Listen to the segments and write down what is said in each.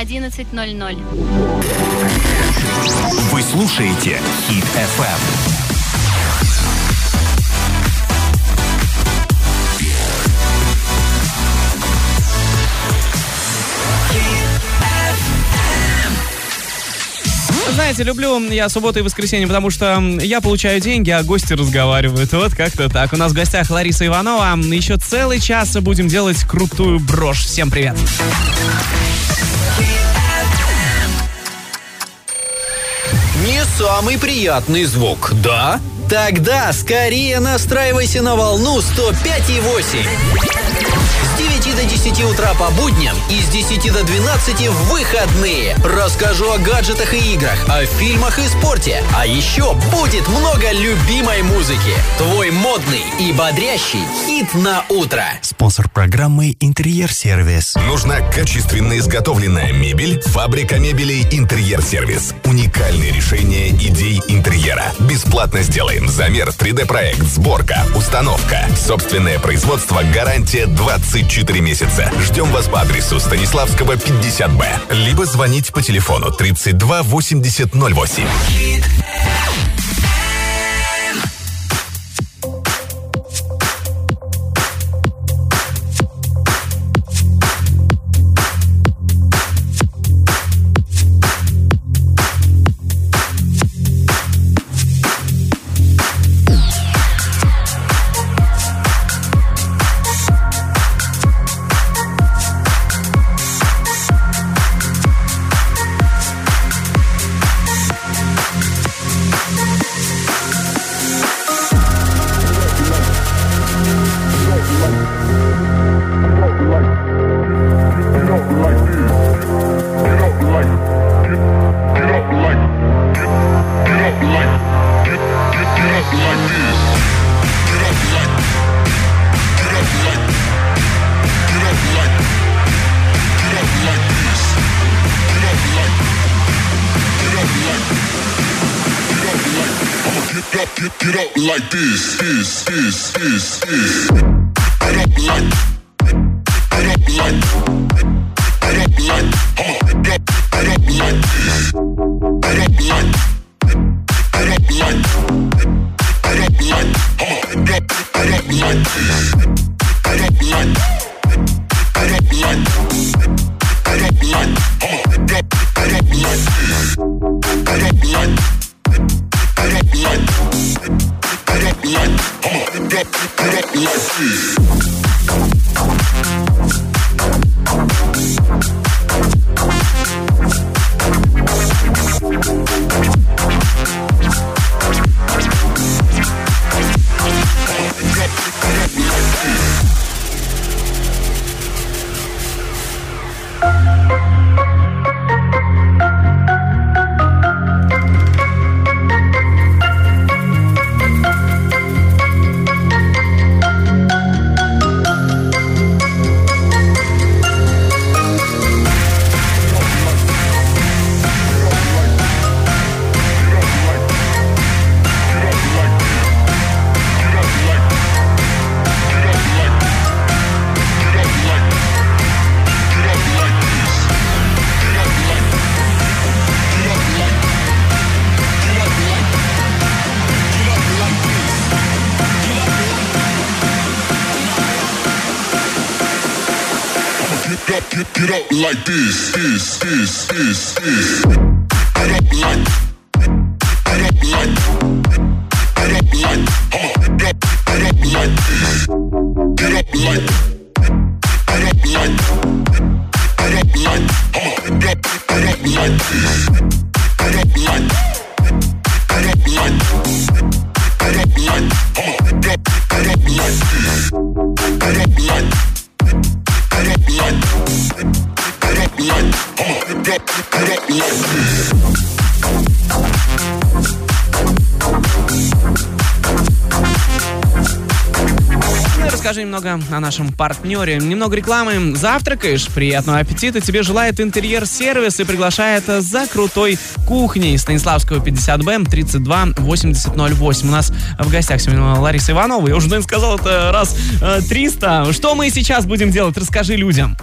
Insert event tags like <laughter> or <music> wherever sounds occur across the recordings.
11.00. Вы слушаете Хит FM. Знаете, люблю я субботу и воскресенье, потому что я получаю деньги, а гости разговаривают. Вот как-то так. У нас в гостях Лариса Иванова. Еще целый час будем делать крутую брошь. Всем привет. Самый приятный звук, да? Тогда скорее настраивайся на волну 105,8. 9 до 10 утра по будням и с 10 до 12 в выходные. Расскажу о гаджетах и играх, о фильмах и спорте. А еще будет много любимой музыки. Твой модный и бодрящий хит на утро. Спонсор программы «Интерьер-сервис». Нужна качественно изготовленная мебель? Фабрика мебелей «Интерьер-сервис». Уникальные решения идей интерьера. Бесплатно сделаем замер, 3D-проект, сборка, установка. Собственное производство, гарантия 24 месяца. Ждем вас по адресу Станиславского, 50Б. Либо звонить по телефону 32 80 08. This, this, don't like this, this, this, this, this. I don't like. I don't like. I don't like. Huh? I don't, I don't like this. Get up like. I don't like. I don't like. Huh? I don't, I don't like this. Немного о нашем партнере. Немного рекламы. Завтракаешь? Приятного аппетита. Тебе желает интерьер-сервис и приглашает за крутой кухней. Станиславского 50Б 32 8008. У нас в гостях сегодня Лариса Иванова. Я уже, наверное, сказал это раз э, 300. Что мы сейчас будем делать? Расскажи людям.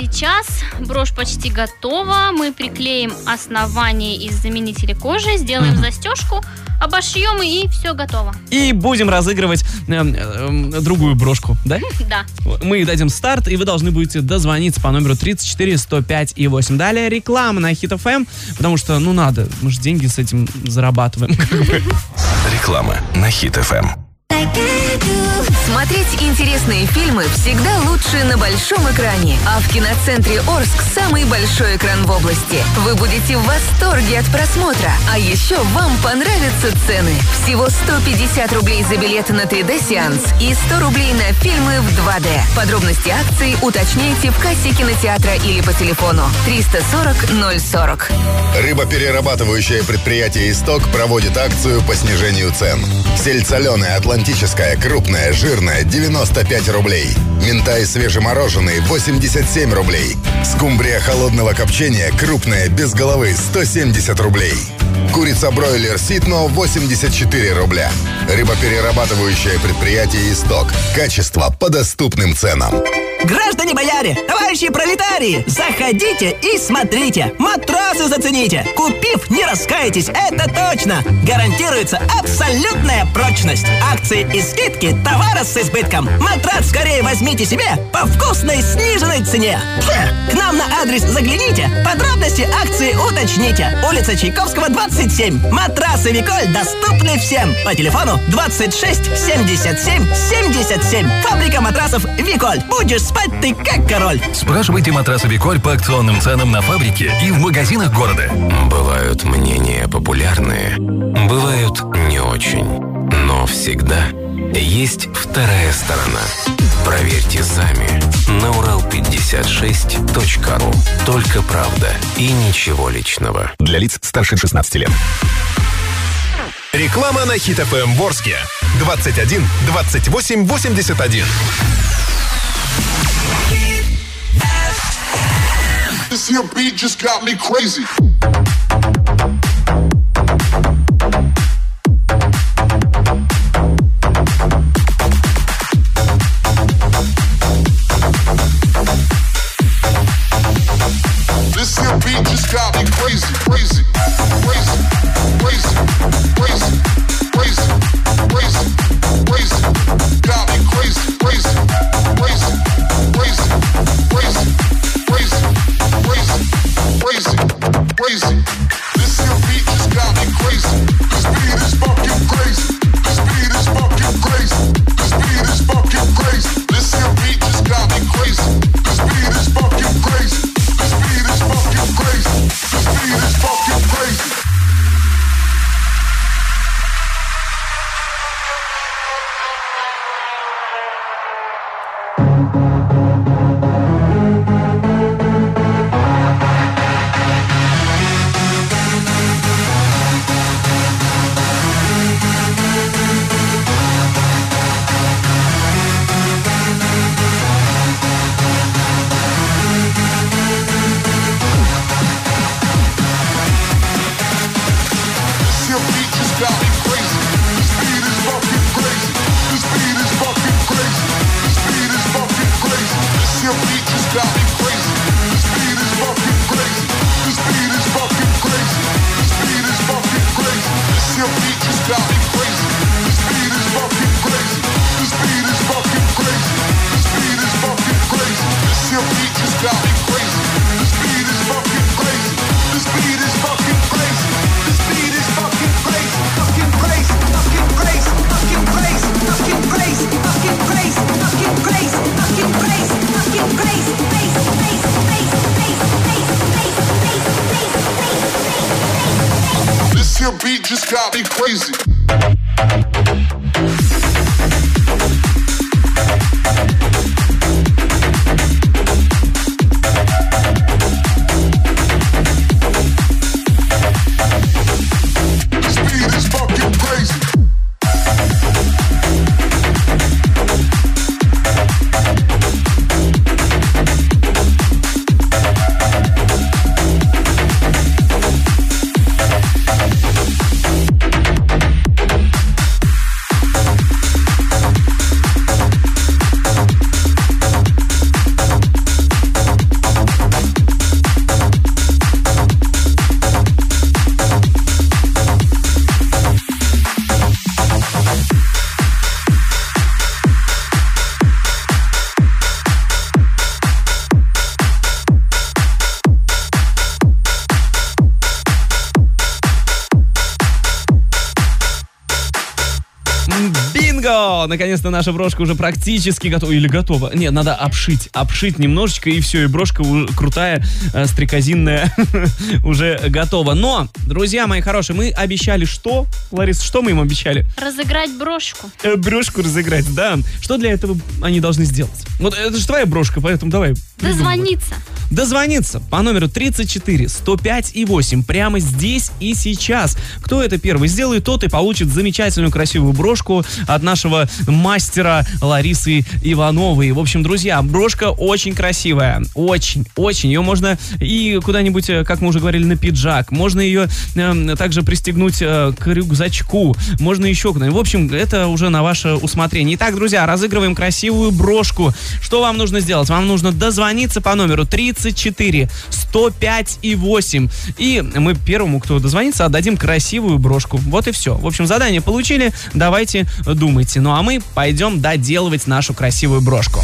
Сейчас брошь почти готова. Мы приклеим основание из заменителя кожи, сделаем застежку, обошьем и все готово. И будем разыгрывать э, э, другую брошку, да? <laughs> Да. Мы дадим старт, и вы должны будете дозвониться по номеру 34 105 и 8. Далее реклама на Хит ФМ, потому что, ну, надо, мы же деньги с этим зарабатываем. <laughs> Реклама на Хит ФМ. Смотреть интересные фильмы всегда лучше на большом экране. А в киноцентре Орск самый большой экран в области. Вы будете в восторге от просмотра. А еще вам понравятся цены. Всего 150 рублей за билеты на 3D-сеанс и 100 рублей на фильмы в 2D. Подробности акции уточняйте в кассе кинотеатра или по телефону 340 040. Рыбоперерабатывающее предприятие «Исток» проводит акцию по снижению цен. Сельдь соленая, атлантическая, крупная, жирная – 95 рублей. Минтай свежемороженый – 87 рублей. Скумбрия холодного копчения, крупная, без головы – 170 рублей. Курица-бройлер Ситно – 84 рубля. Рыбоперерабатывающее предприятие «Исток». Качество по доступным ценам. Граждане бояре, товарищи пролетарии, заходите и смотрите. Матрасы зацените. Купив, не раскаетесь, это точно. Гарантируется абсолютная прочность. Акции и скидки, товара с избытком. Матрас скорее возьмите себе по вкусной сниженной цене. К нам на адрес загляните. Подробности акции уточните. Улица Чайковского, 27. Матрасы Виколь доступны всем. По телефону 26 77 77. Фабрика матрасов Виколь. Будешь спать ты как король. Спрашивайте матрасы Виколь по акционным ценам на фабрике и в магазинах города. Бывают мнения популярные, бывают не очень. Но всегда есть вторая сторона. Проверьте сами на урал56.ру. Только правда и ничего личного. Для лиц старше 16 лет. Реклама на Хит ФМ Ворске. 21 28 81. This here beat just got me crazy. Just got me crazy. Наконец-то наша брошка уже практически готова. Или готова. Нет, надо обшить. Обшить немножечко, и все. И брошка крутая, э, стрекозинная <laughs> уже готова. Но, друзья мои хорошие, мы обещали что? Ларис, что мы им обещали? Разыграть брошку. Э, Брошку разыграть, да. Что для этого они должны сделать? Вот это же твоя брошка, поэтому давай. Дозвониться. Дозвониться по номеру 34 105 и 8 прямо здесь и сейчас. Кто это первый сделает, тот и получит замечательную красивую брошку от нашего мастера Ларисы Ивановой. В общем, друзья, брошка очень красивая. Очень, очень. Ее можно и куда-нибудь, э, как мы уже говорили, на пиджак. Можно ее э, также пристегнуть э, к рюкзачку. Можно еще куда-нибудь. В общем, это уже на ваше усмотрение. Итак, друзья, разыгрываем красивую брошку. Что вам нужно сделать? Вам нужно дозвониться по номеру 34 105 и 8. И мы первому, кто дозвонится, отдадим красивую брошку. Вот и все. В общем, задание получили. Давайте думайте. Ну а мы пойдем доделывать нашу красивую брошку.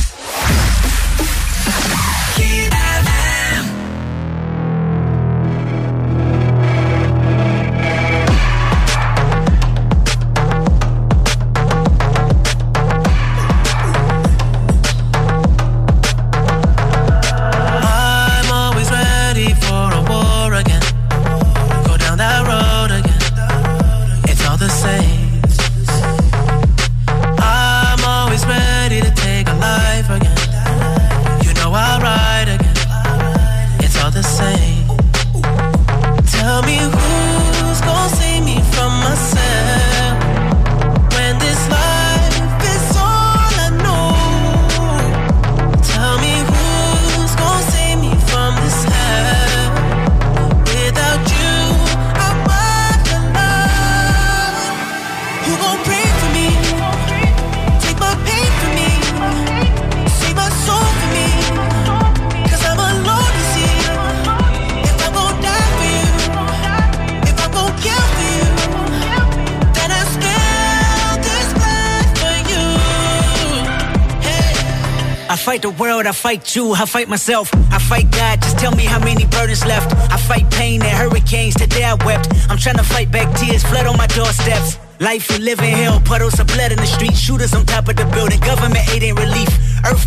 Fight you, I fight myself, I fight God. Just tell me how many burdens left. I fight pain and hurricanes. Today I wept. I'm trying to fight back tears, flood on my doorsteps. Life you live in hell, puddles of blood in the street, shooters on top of the building.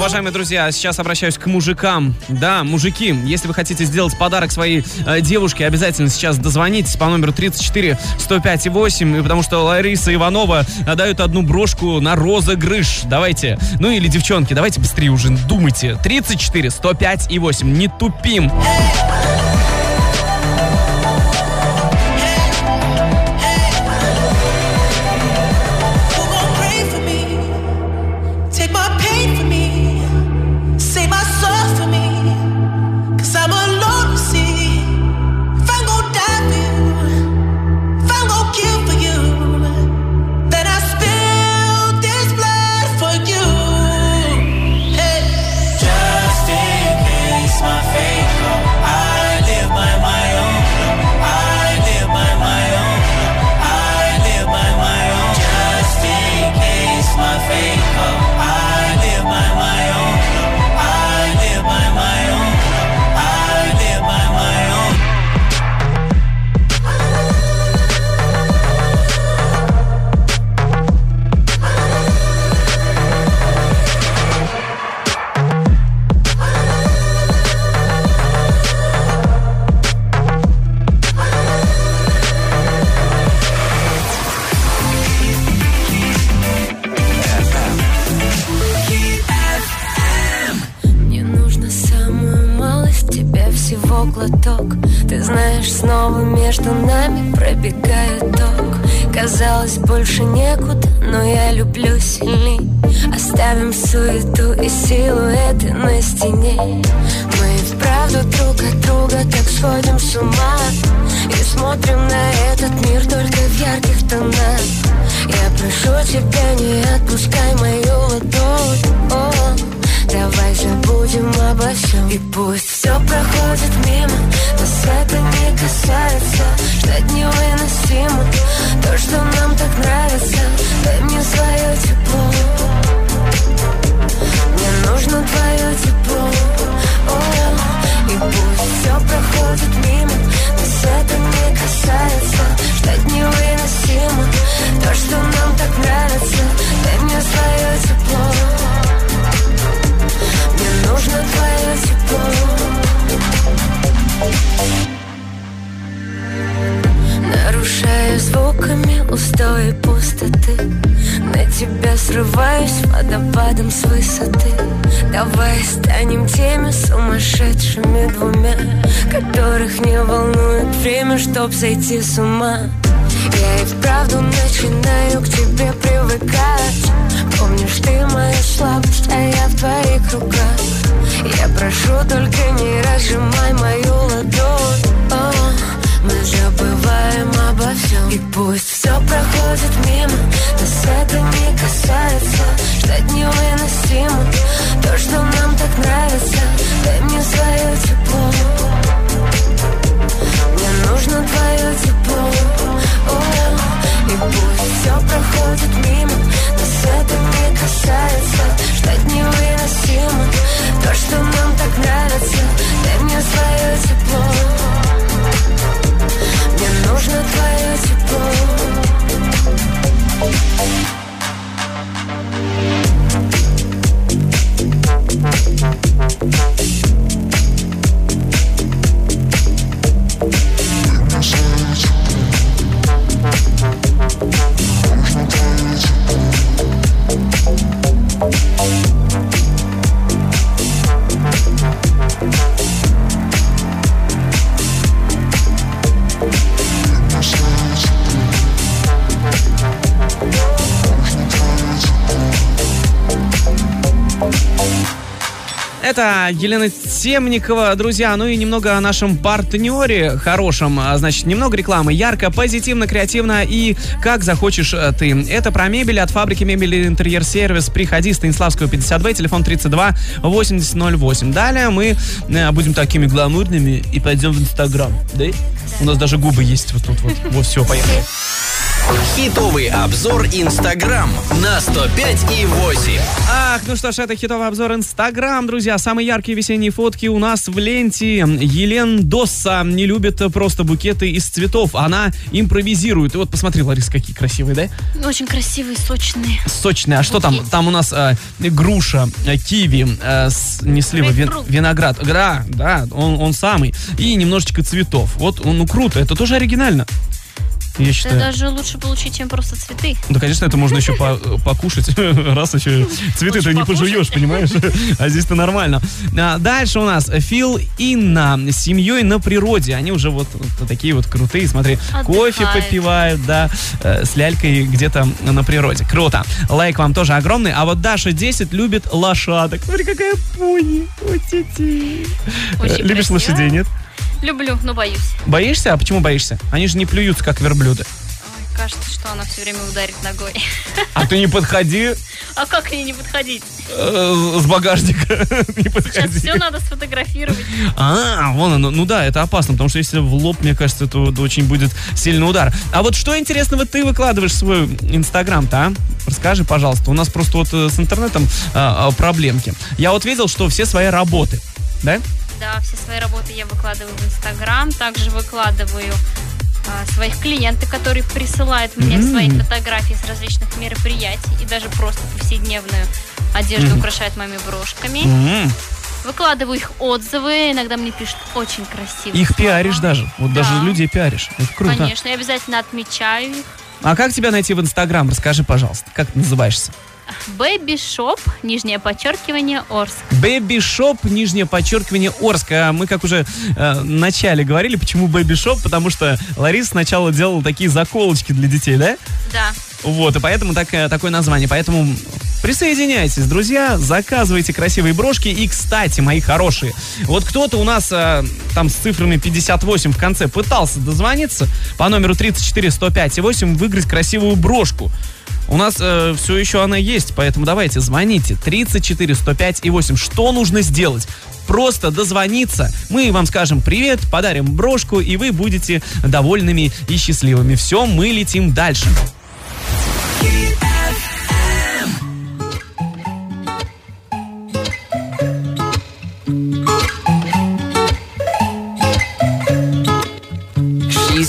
Уважаемые друзья, сейчас обращаюсь к мужикам. Да, мужики, если вы хотите сделать подарок своей э, девушке, обязательно сейчас дозвонитесь по номеру 34 105 и 8, потому что Лариса Иванова дает одну брошку на розыгрыш. Давайте. Ну или девчонки, давайте быстрее уже думайте. 34 105 и 8. Не тупим. Больше некуда, но я люблю сильней. Оставим суету и силуэты на стене. Мы вправду друг от друга так сходим с ума. И смотрим на этот мир только в ярких тонах. Я прошу тебя, не отпускай мою ладонь. О, Давай забудем обо всем И пусть все проходит мимо Нас это не касается Ждать невыносимо. То, что нам так нравится Дай мне свое тепло. Мне нужно твое тепло. О, И пусть все проходит мимо Нас это не касается Ждать невыносимо. То, что нам так нравится Дай мне свое тепло. Мне нужно твое тепло Нарушая звуками устои пустоты. На тебя срываюсь водопадом с высоты. Давай станем теми сумасшедшими двумя Которых не волнует время, чтоб сойти с ума. Я и вправду начинаю к тебе привыкать Помнишь, ты моя слабость, а я в твоих руках? Я прошу, только не разжимай мою ладонь. О, Мы забываем обо всем И пусть все проходит мимо Елена Темникова, друзья. Ну и немного о нашем партнере хорошем. А, Значит, немного рекламы. Ярко, позитивно, креативно и как захочешь э, ты. Это про мебель от фабрики мебели интерьер сервис. Приходи, Станиславского 52, телефон 32 8008. Далее мы э, будем такими гламурными и пойдем в Инстаграм. Да? У нас даже губы есть вот тут вот. Вот, все, поехали. Хитовый обзор Инстаграм на 105 и 8. Ах, ну что ж, это хитовый обзор Инстаграм, друзья. Самые яркие весенние фотки у нас в ленте. Елен Досса не любит просто букеты из цветов. Она импровизирует. И вот посмотри, Ларис, какие красивые, да? Очень красивые, сочные. Сочные. А что там? Там у нас э, груша, э, киви, э, с- не слива, вин- виноград. Да, да, он, он самый. И немножечко цветов. Вот, он, ну круто, это тоже оригинально. Я Это считаю. даже лучше получить, чем просто цветы. Да, конечно, это можно еще по- покушать. <laughs> Раз еще цветы-то не пожуешь, понимаешь? А здесь-то нормально. А, Дальше у нас Фил Инна с семьей на природе. Они уже вот, вот такие вот крутые. Смотри, кофе попивают, да, э, с лялькой где-то на природе. Круто. Лайк вам тоже огромный. А вот Даша 10 любит лошадок. Смотри, какая пони. Ой, Э, Любишь красиво. лошадей, нет? Люблю, но боюсь. Боишься? А почему боишься? Они же не плюются, как верблюды. Ой, кажется, что она все время ударит ногой. А ты не подходи А как к ней не подходить? э, с багажника. <laughs> Не Сейчас подходи. все надо сфотографировать. А, вон оно. Ну да, это опасно, потому что если в лоб, мне кажется, это очень будет сильный удар. А вот что интересного ты выкладываешь в свой инстаграм-то, а? Расскажи, пожалуйста. У нас просто вот э, с интернетом а, а, проблемки. Я вот видел, что все свои работы, да? Да, все свои работы я выкладываю в Инстаграм. Также выкладываю а, своих клиентов, которые присылают мне М. свои фотографии с различных мероприятий и даже просто повседневную одежду Мгм. украшают моими брошками. М, Выкладываю их отзывы, иногда мне пишут очень красиво. Их пиаришь даже. Вот даже людей пиаришь. Это круто. Конечно, я обязательно отмечаю их. А как тебя найти в Инстаграм? Расскажи, пожалуйста, как ты называешься? Baby Shop, нижнее подчеркивание, Орск. Baby Shop, нижнее подчеркивание Орск. А мы, как уже э, в начале говорили, почему Baby Shop? Потому что Лариса сначала делала такие заколочки для детей, да? Да. Вот, и поэтому так, э, такое название. Поэтому присоединяйтесь, друзья, заказывайте красивые брошки. И, кстати, мои хорошие, вот кто-то у нас э, там с цифрами 58 в конце пытался дозвониться по номеру 34 105 и 8 выиграть красивую брошку. У нас э, все еще она есть, поэтому давайте звоните 34 105 и 8. Что нужно сделать? Просто дозвониться. Мы вам скажем привет, подарим брошку, и вы будете довольными и счастливыми. Все, мы летим дальше.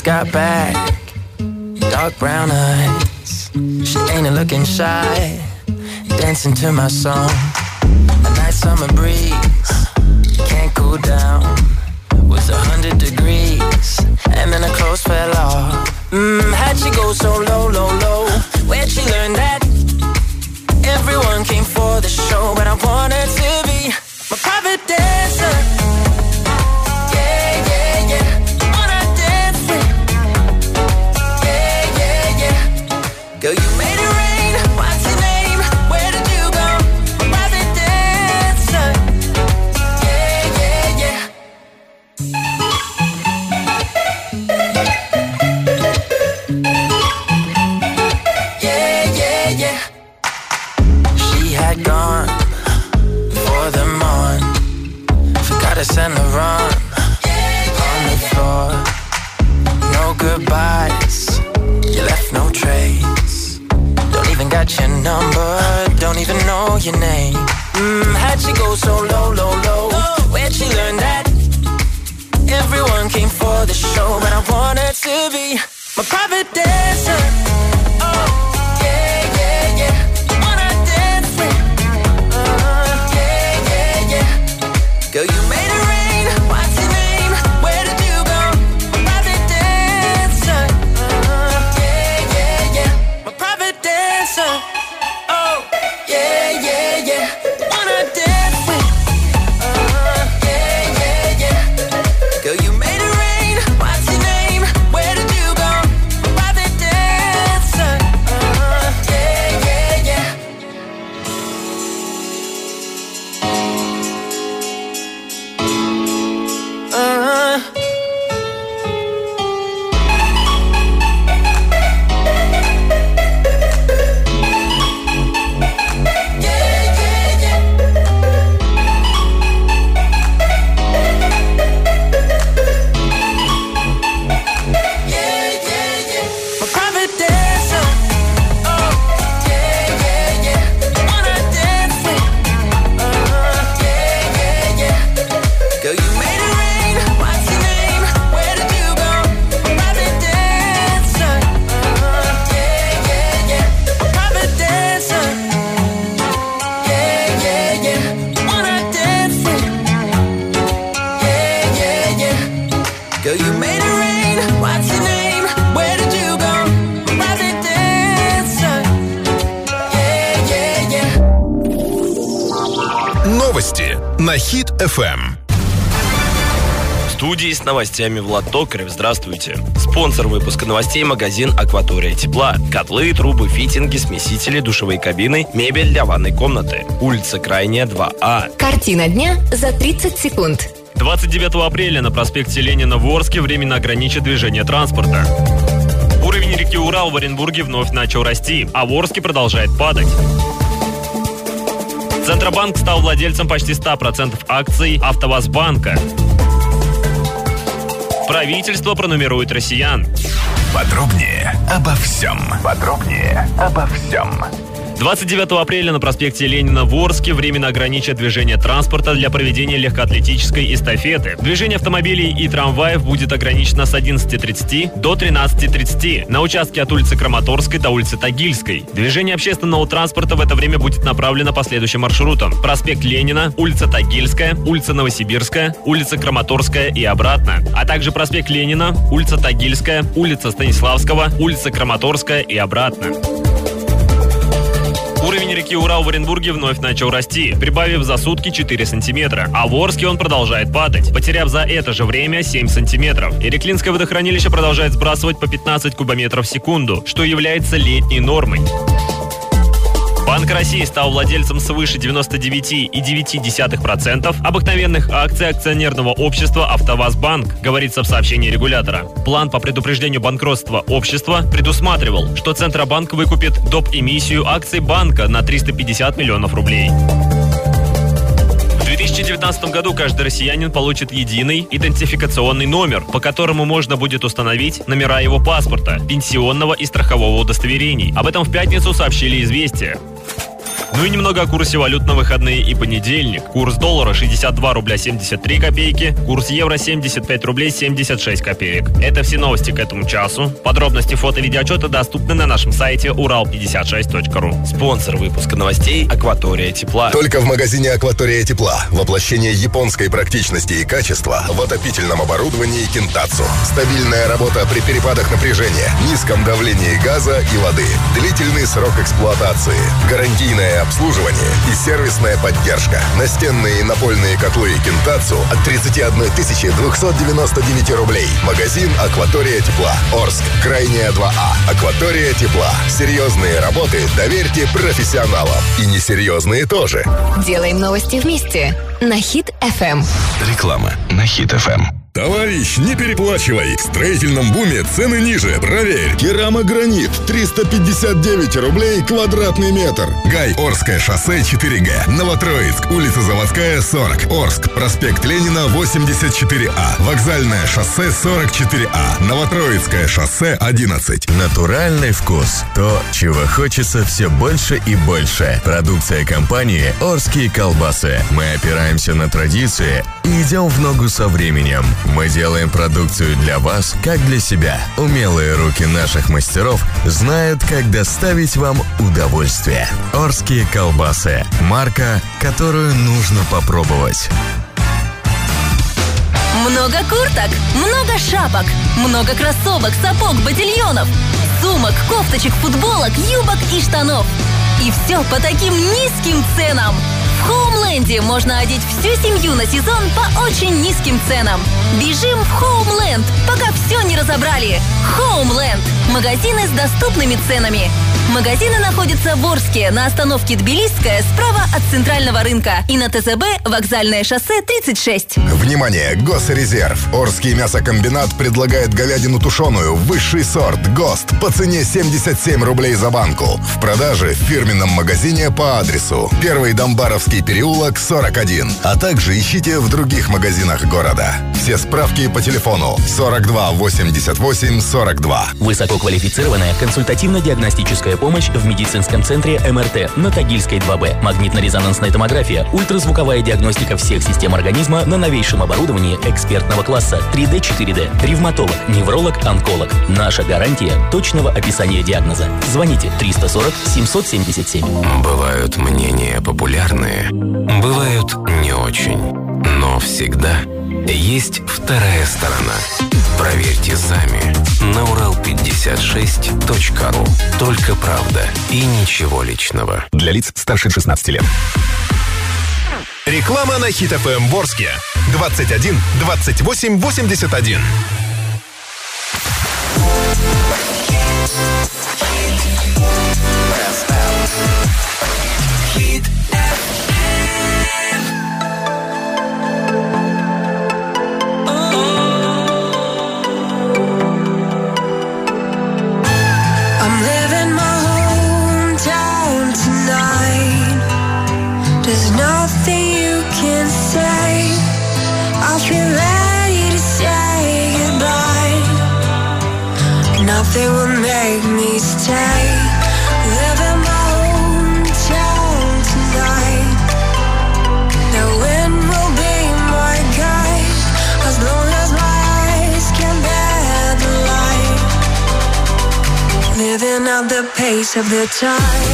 She's got back, dark brown eyes. She ain't looking shy, dancing to my song. A nice summer breeze, can't cool down. Was a hundred degrees, and then her clothes fell off. Mmm, how'd she go so low, low, low? Where'd she learn that? Everyone came for the show, but I wanted to be my got your number, don't even know your name. Mm, how'd she go so low, low, low? Where'd she learn that? Everyone came for the show, but I wanted to be my private dancer. С новостями Влад Токарев. Здравствуйте. Спонсор выпуска новостей – магазин «Акватория тепла». Котлы, трубы, фитинги, смесители, душевые кабины, мебель для ванной комнаты. Улица Крайняя, 2А. Картина дня за 30 секунд. 29 апреля на проспекте Ленина в Орске временно ограничат движение транспорта. Уровень реки Урал в Оренбурге вновь начал расти, а в Орске продолжает падать. Центробанк стал владельцем почти 100% акций АвтоВАЗбанка. Правительство пронумерует россиян. Подробнее обо всем. Подробнее обо всем. 29 апреля на проспекте Ленина в Орске временно ограничат движение транспорта для проведения легкоатлетической эстафеты. Движение автомобилей и трамваев будет ограничено с 11.30 до 13.30 на участке от улицы Краматорской до улицы Тагильской. Движение общественного транспорта в это время будет направлено по следующим маршрутам. Проспект Ленина, улица Тагильская, улица Новосибирская, улица Краматорская и обратно. А также проспект Ленина, улица Тагильская, улица Станиславского, улица Краматорская и обратно. Уровень реки Урал в Оренбурге вновь начал расти, прибавив за сутки 4 сантиметра. А в Орске он продолжает падать, потеряв за это же время 7 сантиметров. Иреклинское водохранилище продолжает сбрасывать по 15 кубометров в секунду, что является летней нормой. Банк России стал владельцем свыше 99,9% обыкновенных акций акционерного общества «АвтоВАЗбанк», говорится в сообщении регулятора. План по предупреждению банкротства общества предусматривал, что Центробанк выкупит доп. эмиссию акций банка на 350 миллионов рублей. В 2019 году каждый россиянин получит единый идентификационный номер, по которому можно будет установить номера его паспорта, пенсионного и страхового удостоверений. Об этом в пятницу сообщили «Известия». Ну и немного о курсе валют на выходные и понедельник. Курс доллара 62 рубля 73 копейки, курс евро 75 рублей 76 копеек. Это все новости к этому часу. Подробности фото и видеоотчета доступны на нашем сайте урал56.ру. Спонсор выпуска новостей «Акватория тепла». Только в магазине «Акватория тепла». Воплощение японской практичности и качества в отопительном оборудовании «Кентацу». Стабильная работа при перепадах напряжения, низком давлении газа и воды. Длительный срок эксплуатации. Обслуживание и сервисная поддержка. Настенные и напольные котлы «Кентацу» от 31 299 рублей. Магазин «Акватория тепла». Орск. Крайняя 2А. «Акватория тепла». Серьезные работы доверьте профессионалам. И несерьезные тоже. Делаем новости вместе на Хит FM. Реклама на Хит ФМ. Товарищ, не переплачивай. В строительном буме цены ниже. Проверь. Керамогранит 359 рублей квадратный метр. Гай, Орское шоссе 4Г. Новотроицк, улица Заводская 40. Орск, проспект Ленина 84А. Вокзальное шоссе 44А. Новотроицкое шоссе 11. Натуральный вкус. То, чего хочется все больше и больше. Продукция компании «Орские колбасы». Мы опираемся на традиции и идем в ногу со временем. Мы делаем продукцию для вас, как для себя. Умелые руки наших мастеров знают, как доставить вам удовольствие. «Орские колбасы». Марка, которую нужно попробовать. Много курток, много шапок, много кроссовок, сапог, ботильонов, сумок, кофточек, футболок, юбок и штанов. И все по таким низким ценам. В Хоумленде можно одеть всю семью на сезон по очень низким ценам. Бежим в Хоумленд, пока все не разобрали. Хоумленд. Магазины с доступными ценами. Магазины находятся в Орске на остановке Тбилисская справа от центрального рынка и на ТЗБ вокзальное шоссе 36. Внимание! Госрезерв. Орский мясокомбинат предлагает говядину тушеную, высший сорт, ГОСТ, по цене 77 рублей за банку. В продаже в фирменном магазине по адресу Первый Домбаровский переулок, 41. А также ищите в других магазинах города. Все справки по телефону 42 88 42. Высококвалифицированная консультативно-диагностическая помощь в медицинском центре МРТ на Тагильской 2Б. Магнитно-резонансная томография, ультразвуковая диагностика всех систем организма на новейшем оборудовании экспертного класса 3D, 4D, ревматолог, невролог, онколог. Наша гарантия точного описания диагноза. Звоните 340 777. Бывают мнения популярные, бывают не очень. Но всегда есть вторая сторона. Проверьте сами на урал56.ру. Только правда и ничего личного. Для лиц старше 16 лет. Реклама на Хит ФМ Ворске. 21 28 81. I'm it will make me stay. My hometown tonight. The wind will be my guide as long as my eyes can bear the light. Living at the pace of the time.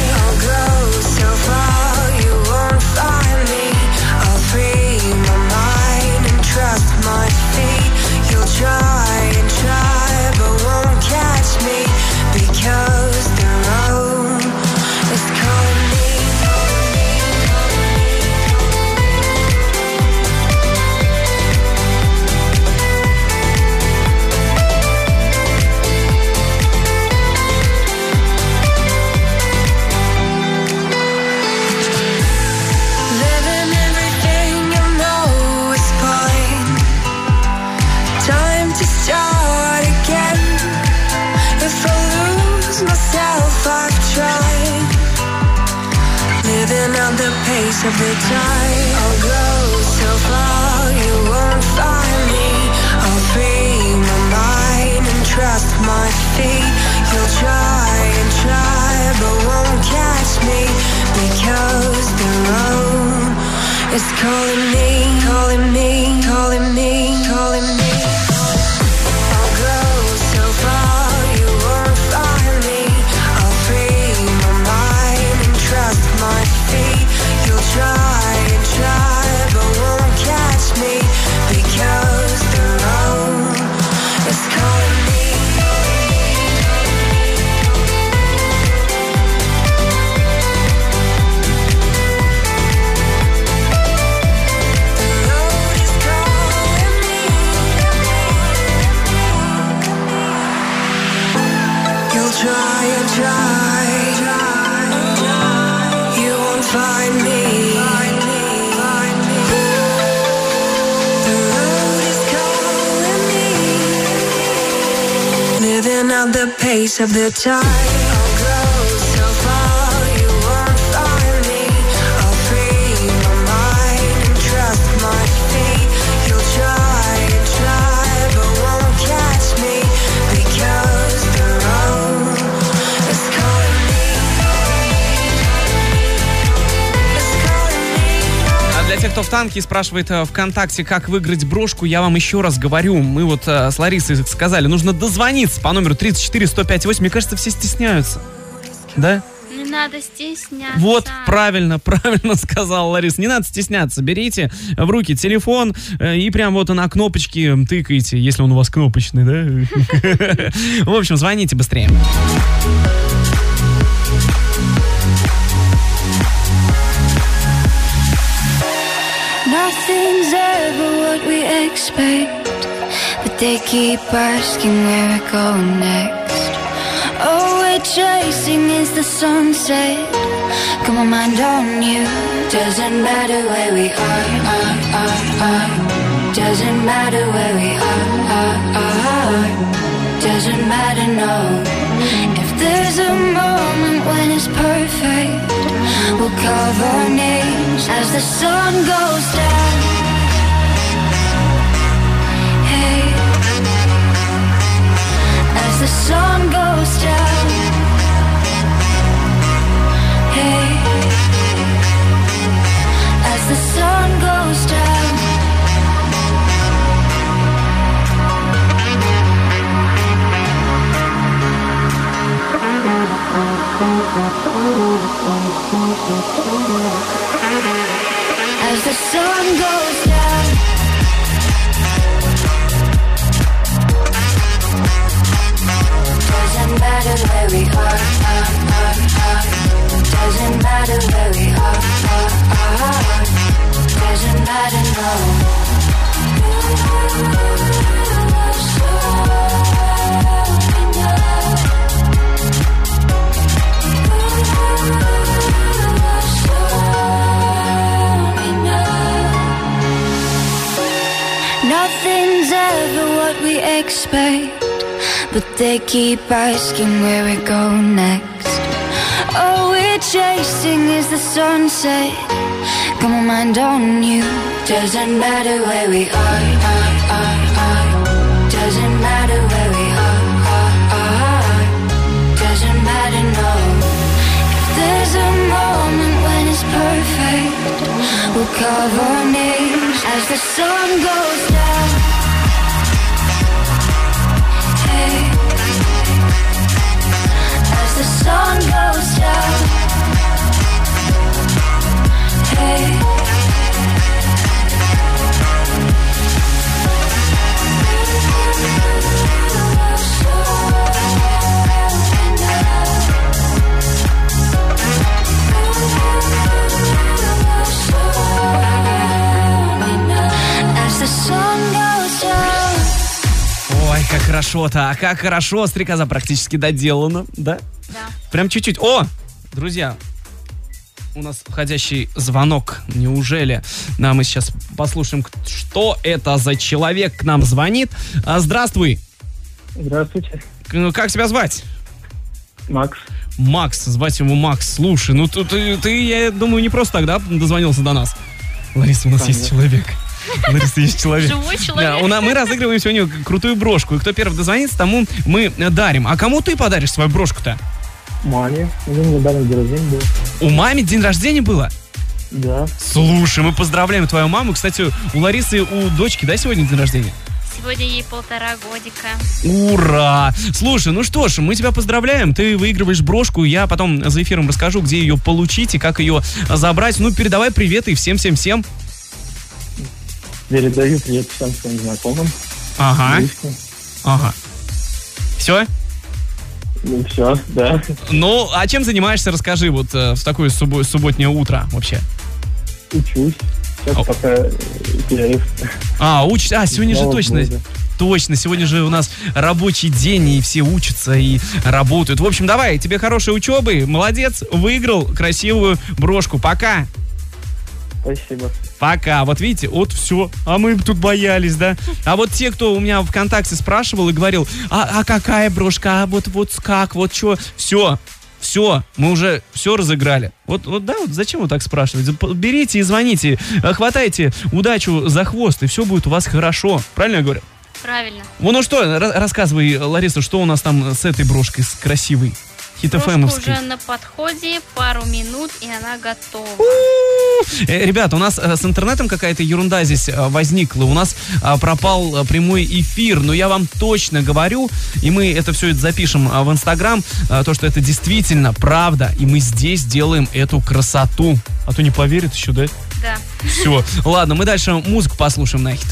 Living at the pace of the tide. Кто в танке спрашивает э, ВКонтакте, как выиграть брошку, я вам еще раз говорю. Мы вот э, с Ларисой сказали, нужно дозвониться по номеру 34 105 8. Мне кажется, все стесняются. Да? Не надо стесняться. Вот, правильно, <laughs> правильно сказал Ларис. Не надо стесняться. Берите в руки телефон э, и прям вот на кнопочки тыкаете, если он у вас кнопочный, да? <laughs> В общем, звоните быстрее. Nothing's ever what we expect, but they keep asking where we're going next. All we're chasing is the sunset. Got my mind on you. Doesn't matter where we are, are, are, are. Doesn't matter where we are, are, are. Doesn't matter, no. If there's a moment when it's perfect, we'll carve our names as the sun goes down. As the sun goes where we are. Doesn't matter where we are. Doesn't matter, no. Nothing's ever what we expect, but they keep asking where we go next. All we're chasing is the sunset. Got my mind on you. Doesn't matter where we are. Doesn't matter where we are, are, are. Doesn't matter, no. If there's a moment when it's perfect, we'll carve our names as the sun goes Ой, как хорошо-то, а как хорошо, стрекоза практически доделана, да? Да. Прям чуть-чуть. О, друзья, у нас входящий звонок. Неужели? Да, мы сейчас послушаем, что это за человек к нам звонит. А, здравствуй. Здравствуйте. Ну, Как тебя звать? Макс. Макс, звать его Макс. Слушай, ну ты, ты, ты, я думаю, не просто тогда дозвонился до нас. Лариса, у нас есть человек. Лариса, есть человек. <laughs> Живой человек. Да, у нас, мы разыгрываем сегодня крутую брошку. И кто первый дозвонится, тому мы дарим. А кому ты подаришь свою брошку-то? Маме. У меня недавно день рождения был. У маме день рождения было? Да. Слушай, мы поздравляем твою маму. Кстати, у Ларисы, у дочки, да, сегодня день рождения? Сегодня ей полтора годика. Ура! Слушай, ну что ж, мы тебя поздравляем. Ты выигрываешь брошку. Я потом за эфиром расскажу, где ее получить и как ее забрать. Ну, передавай привет и всем-всем-всем. Передаю привет всем своим знакомым. Ага. близким. Ага. Все? Ну все, да. Ну, а чем занимаешься, расскажи вот э, в такое суббо- субботнее утро вообще. Учусь. Сейчас пока э, перерыв. А, уч... а, сегодня же Слава точно. Богу. Точно, сегодня же у нас рабочий день, и все учатся и работают. В общем, давай, тебе хорошей учебы, молодец, выиграл красивую брошку. Пока. Спасибо. Пока. Вот видите, вот все. А мы тут боялись, да? А вот те, кто у меня ВКонтакте спрашивал и говорил, а, а какая брошка, а вот, вот как, вот что, все, все, мы уже все разыграли. Вот, вот да, вот зачем вы так спрашиваете? Берите и звоните, э, хватайте удачу за хвост, и все будет у вас хорошо. Правильно я говорю? Правильно. Ну, ну что, ра- рассказывай, Лариса, что у нас там с этой брошкой, с красивой? Хит-ФМовской. уже на подходе, пару минут, и она готова. Э, Ребята, у нас э, с интернетом какая-то ерунда здесь э, возникла. У нас а, пропал э, прямой эфир. Но я вам точно говорю, и мы это все это запишем а, в Инстаграм, то, что это действительно правда. И мы здесь делаем эту красоту. А то не поверит еще, да? Да. Все. Ладно, мы дальше музыку послушаем на Хит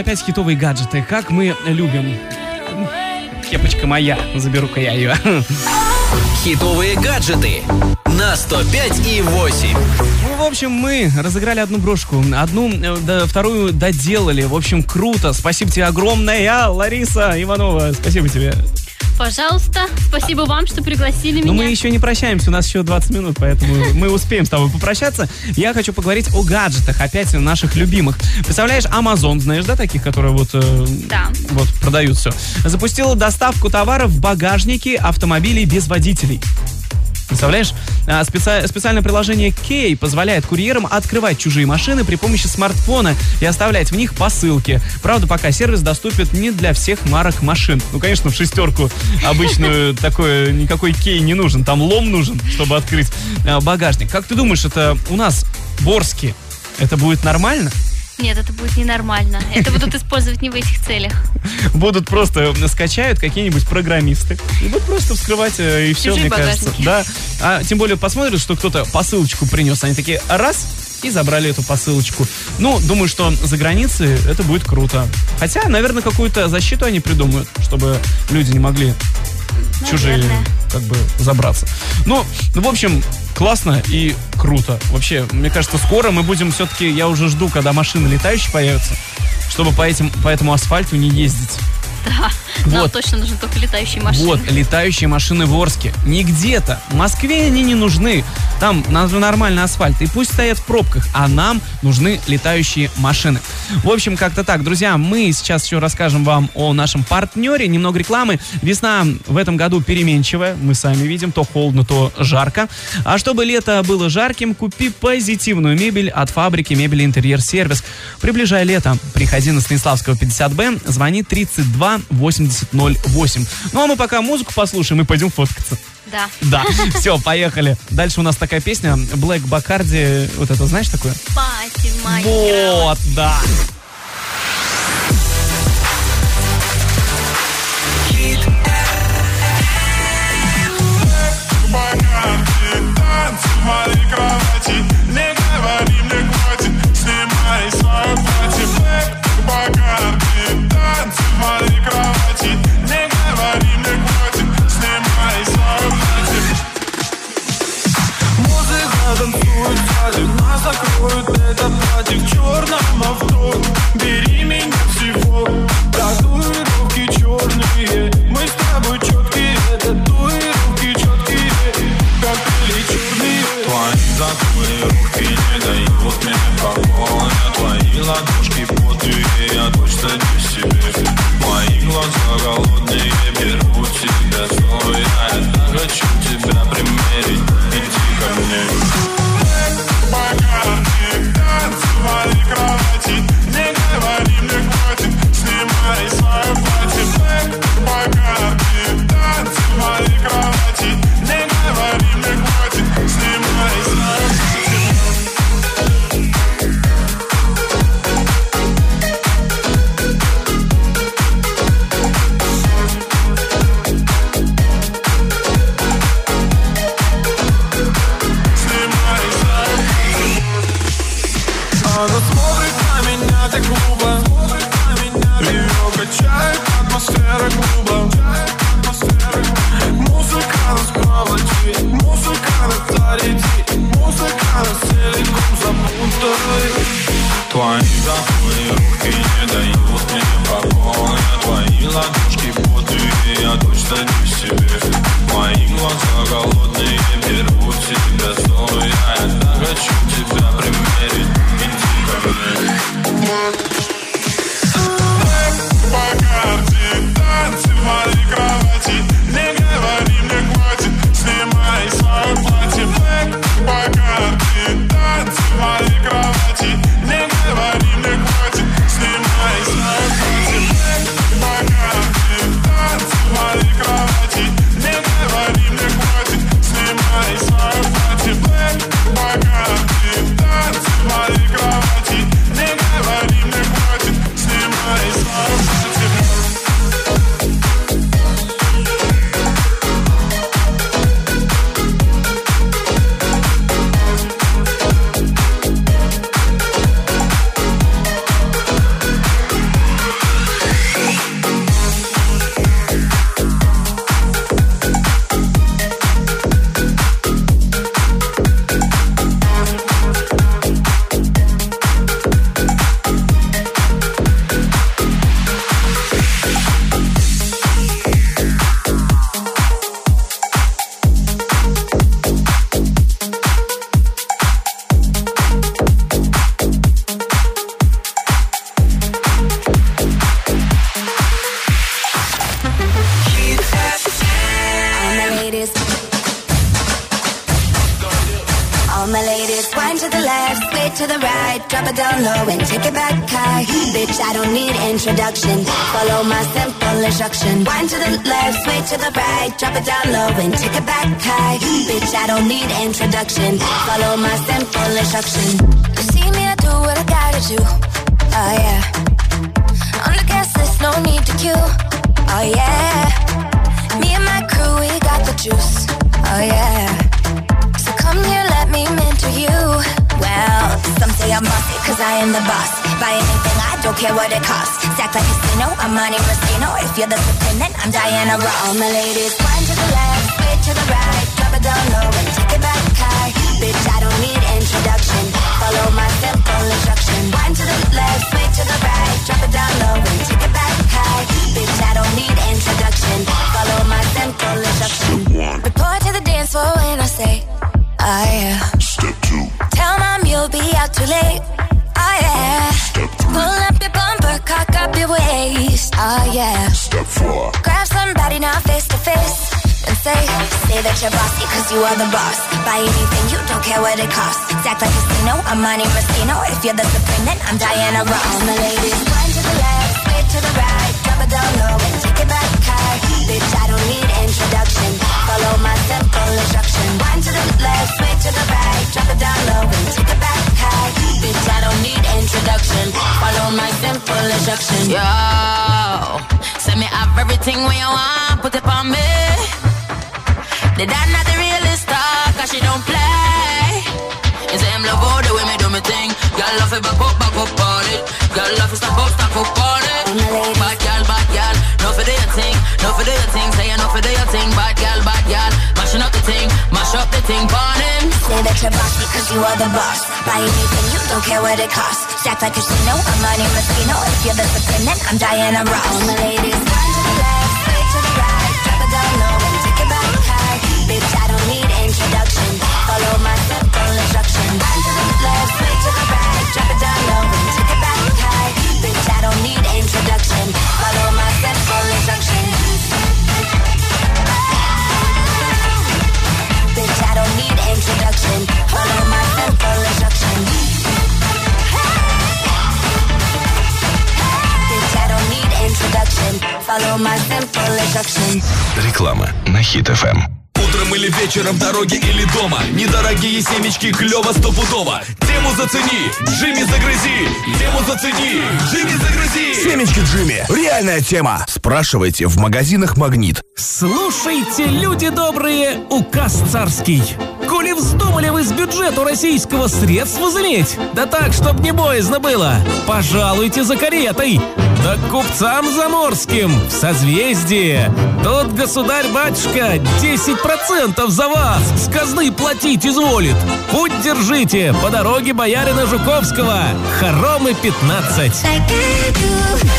опять хитовые гаджеты. Как мы любим. Кепочка моя. Заберу-ка я ее. Хитовые гаджеты на 105 и 8. Ну, в общем, мы разыграли одну брошку, одну, э, да, вторую доделали. В общем, круто. Спасибо тебе огромное, Лариса Иванова. Спасибо тебе. Пожалуйста, спасибо вам, что пригласили Но меня. мы еще не прощаемся, у нас еще 20 минут, поэтому мы успеем с тобой попрощаться. Я хочу поговорить о гаджетах, опять наших любимых. Представляешь, Amazon, знаешь, да, таких, которые вот, э, Да. вот продают все, запустила доставку товаров в багажнике автомобилей без водителей. Представляешь? А, специ- специальное приложение Key позволяет курьерам открывать чужие машины при помощи смартфона и оставлять в них посылки. Правда, пока сервис доступен не для всех марок машин. Ну, конечно, в шестерку обычную <laughs> такой никакой Key не нужен. Там лом нужен, чтобы открыть а, багажник. Как ты думаешь, это у нас в Борске это будет нормально? Нет, это будет ненормально. Это будут использовать не в этих целях. Будут просто скачают какие-нибудь программисты и будут просто вскрывать э, и все, Чужие мне кажется. Да. А тем более посмотрят, что кто-то посылочку принес. Они такие раз и забрали эту посылочку. Ну, думаю, что за границей это будет круто. Хотя, наверное, какую-то защиту они придумают, чтобы люди не могли чужие Наверное. как бы забраться. Ну, в общем, классно и круто. Вообще, мне кажется, скоро мы будем все-таки, я уже жду, когда машины летающие появятся, чтобы по, этим, по этому асфальту не ездить. <laughs> Да. Нам Вот. точно нужны только летающие машины. Вот, летающие машины в Орске. Не где-то. В Москве они не нужны. Там нам же нормальный асфальт. И пусть стоят в пробках, а нам нужны летающие машины. В общем, как-то так. Друзья, мы сейчас еще расскажем вам о нашем партнере. Немного рекламы. Весна в этом году переменчивая. Мы сами видим, то холодно, то жарко. А чтобы лето было жарким, купи позитивную мебель от фабрики мебели интерьер сервис. Приближай лето. Приходи на Станиславского 50Б, звони 32 8008. Ну а мы пока музыку послушаем и пойдем фоткаться. Да. Да, все, поехали. Дальше у нас такая песня Black Bacardi. Вот это знаешь такое? Вот, да. Моей кровати One to the left, switch to the right, drop it down low and take it back high. Bitch, I don't need introduction. Follow my simple instruction. One to the left, switch to the right, drop it down low and take it back high. Bitch, I don't need introduction. Follow my simple instruction. Step one. Report to the dance floor when I say, oh yeah. Step two. Tell mom you'll be out too late. Oh yeah. Step three. Pull Work, cock up your waist. Oh, yeah. Step four. Grab somebody now face to face. And say, say that you're bossy, cause you are the boss. Buy anything, you don't care what it costs. Act like a casino, I'm Monte Mastino. If you're the supreme, then I'm Diana Ross. All my ladies, one to the left, split to the right. Drop it down low and take it back Bitch, I don't need introduction. Follow my simple instruction. One to the left, sway to the right, drop it down low and take it back high. Bitch, I don't need introduction. Follow my simple instruction. Yo, send me have everything when you want, put it on me. The dad not the realest star, cause she don't play. You say him love all the way me do me thing. Girl love it back up, back up on it. Girl love it stop up, stop up on it. No for do your thing. Say no for do your thing. Bad girl, bad girl, mashing up the thing, mash up the thing, burn him. Say that you're bossy cause you are the boss. Buy anything, you don't care what it costs. Act like casino, I'm money Moschino. If you're the supreme, then I'm Diana Ross. All the ladies, one to the left, straight to the right, drop it down and take it back high. Bitch, I don't need introduction. Follow my simple instruction. One to the left, straight to the right, drop it down low and take it back high. Bitch, I don't need introduction. Follow need introduction. Follow my simple instruction. Bitch, I don't need introduction. Follow my simple instruction. Реклама на Хит ФМ. Утром или вечером, в дороге или дома Недорогие семечки, клево стопудово Тему зацени, Джимми загрызи Тему зацени, Джимми загрызи Семечки Джимми. Реальная тема. Спрашивайте в магазинах «Магнит». Слушайте, люди добрые, указ царский. Коли вздумали вы с бюджету российского средств возыметь, да так, чтоб не боязно было, пожалуйте за каретой. Да к купцам заморским, в созвездие. Тот государь-батюшка 10% за вас с казны платить изволит. Путь держите по дороге боярина Жуковского. Хоромы 15.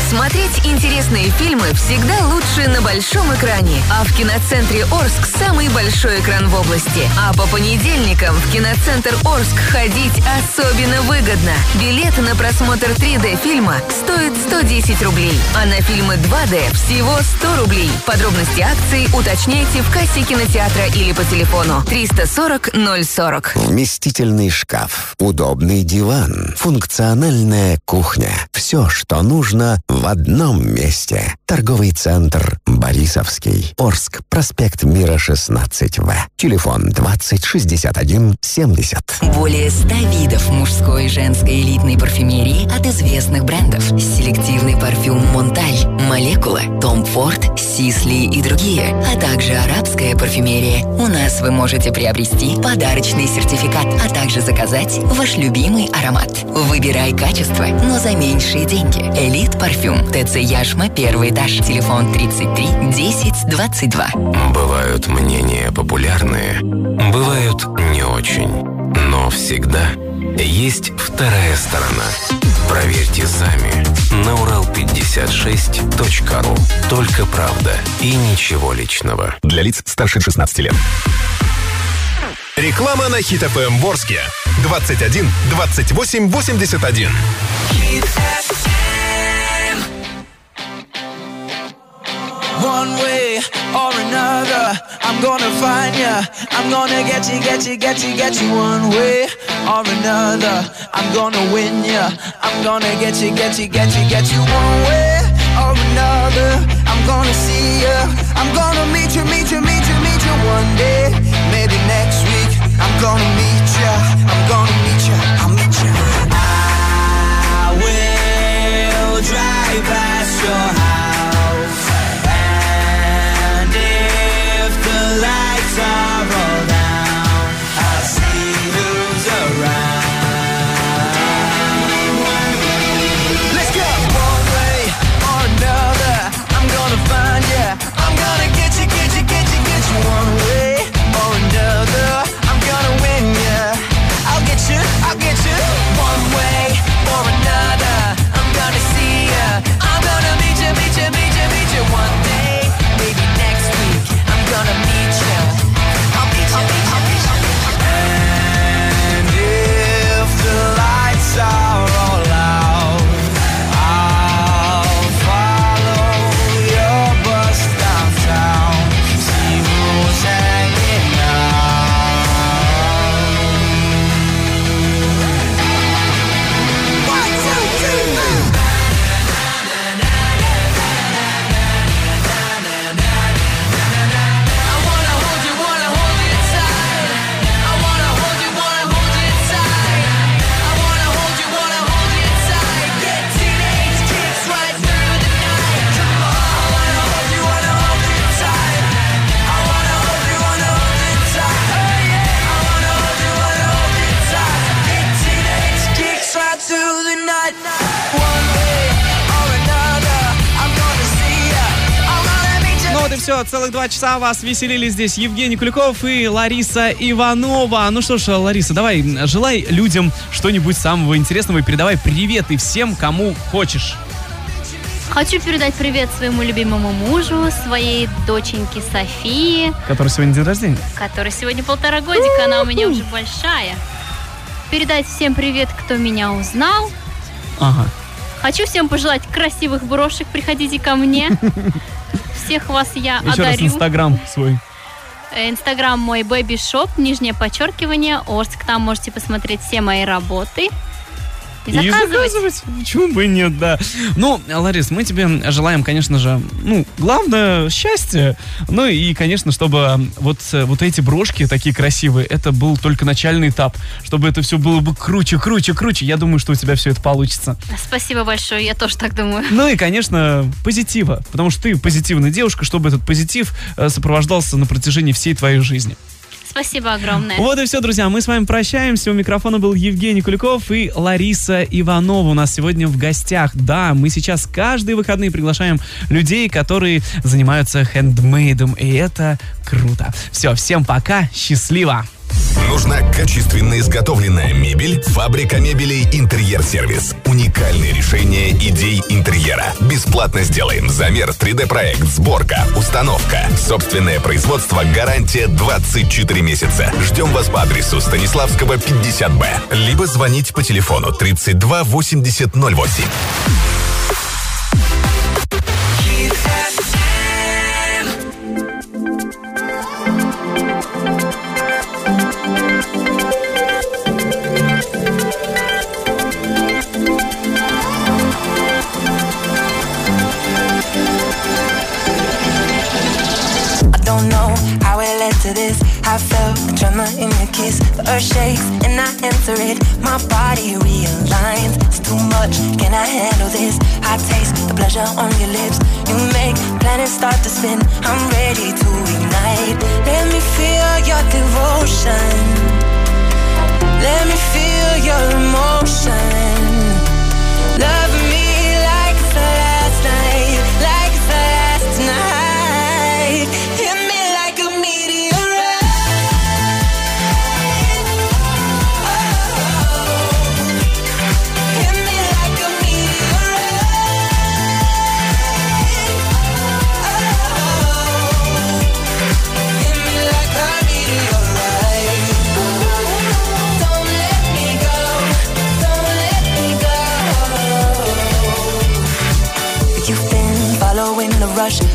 Смотреть интересные фильмы всегда лучше на большом экране. А в киноцентре Орск самый большой экран в области. А по понедельникам в киноцентр Орск ходить особенно выгодно. Билеты на просмотр 3D фильма стоят 110 рублей, а на фильмы 2D всего 100 рублей. Подробности акции уточняйте в кассе кинотеатра или по телефону 340 040. Вместительный шкаф, удобный диван, функциональная кухня. Все, что нужно в одном месте. Торговый центр «Борисовский». Орск, проспект Мира, 16В. Телефон 20 61 70. Более 100 видов мужской и женской элитной парфюмерии от известных брендов. Селективный парфюм «Монталь», «Молекула», «Том Форд», «Сисли» и другие, а также арабская парфюмерия. У нас вы можете приобрести подарочный сертификат, а также заказать ваш любимый аромат. Выбирай качество, но за меньшие деньги. Элит парфюм. ТЦ Яшма, первый этаж. Телефон 33 10 22. Бывают мнения популярные, бывают не очень. Но всегда есть вторая сторона. Проверьте сами на урал56.ру. Только правда и ничего личного. Для лиц старше 16 лет. Реклама на Хит ФМ Ворске. 21 28 81. One way or another, I'm gonna find ya. I'm gonna get you, get you, get you, get you. One way or another, I'm gonna win ya. I'm gonna get you, get you, get you, get you. One way or another, I'm gonna see ya. I'm gonna meet you, meet you, meet you, meet you one day. Maybe next week, I'm gonna meet ya. I'm gonna все, целых два часа вас веселили здесь Евгений Куликов и Лариса Иванова. Ну что ж, Лариса, давай, желай людям что-нибудь самого интересного и передавай привет и всем, кому хочешь. Хочу передать привет своему любимому мужу, своей доченьке Софии, Который сегодня день рождения. которой сегодня полтора годика, она у меня уже большая. Передать всем привет, кто меня узнал. Ага. Хочу всем пожелать красивых брошек, приходите ко мне. <laughs> Всех вас я Еще раз одарю. Инстаграм свой. Э, Инстаграм мой Baby Shop, нижнее подчеркивание, Орск. Там можете посмотреть все мои работы. И И заказывать. Почему бы и нет, да. Ну, Ларис, мы тебе желаем, конечно же, ну, главное, счастья. Ну и, конечно, чтобы вот, э, вот эти брошки такие красивые, это был только начальный этап. Чтобы это все было бы круче, круче, круче. Я думаю, что у тебя все это получится. Спасибо большое, я тоже так думаю. Ну и, конечно, позитива. Потому что ты позитивная девушка, чтобы этот позитив э, сопровождался на протяжении всей твоей жизни. Спасибо огромное. Вот и все, друзья. Мы с вами прощаемся. У микрофона был Евгений Куликов и Лариса Иванова у нас сегодня в гостях. Да, мы сейчас каждые выходные приглашаем людей, которые занимаются хендмейдом. И это круто. Все, всем пока. Счастливо. Нужна качественно изготовленная мебель? Фабрика мебелей «Интерьер-сервис». Уникальные решения идей интерьера. Бесплатно сделаем замер, 3D-проект, сборка, установка. Собственное производство, гарантия 24 месяца. Ждем вас по адресу Станиславского, 50Б. Либо звонить по телефону 32 80 handle this? I taste the pleasure on your lips. You make planets start to spin. I'm ready to ignite. Let me feel your devotion. Let me feel your emotion.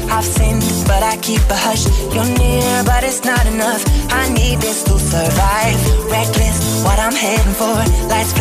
I've sinned, but I keep a hush. You're near, but it's not enough. I need this to survive. Reckless, what I'm heading for. Lights.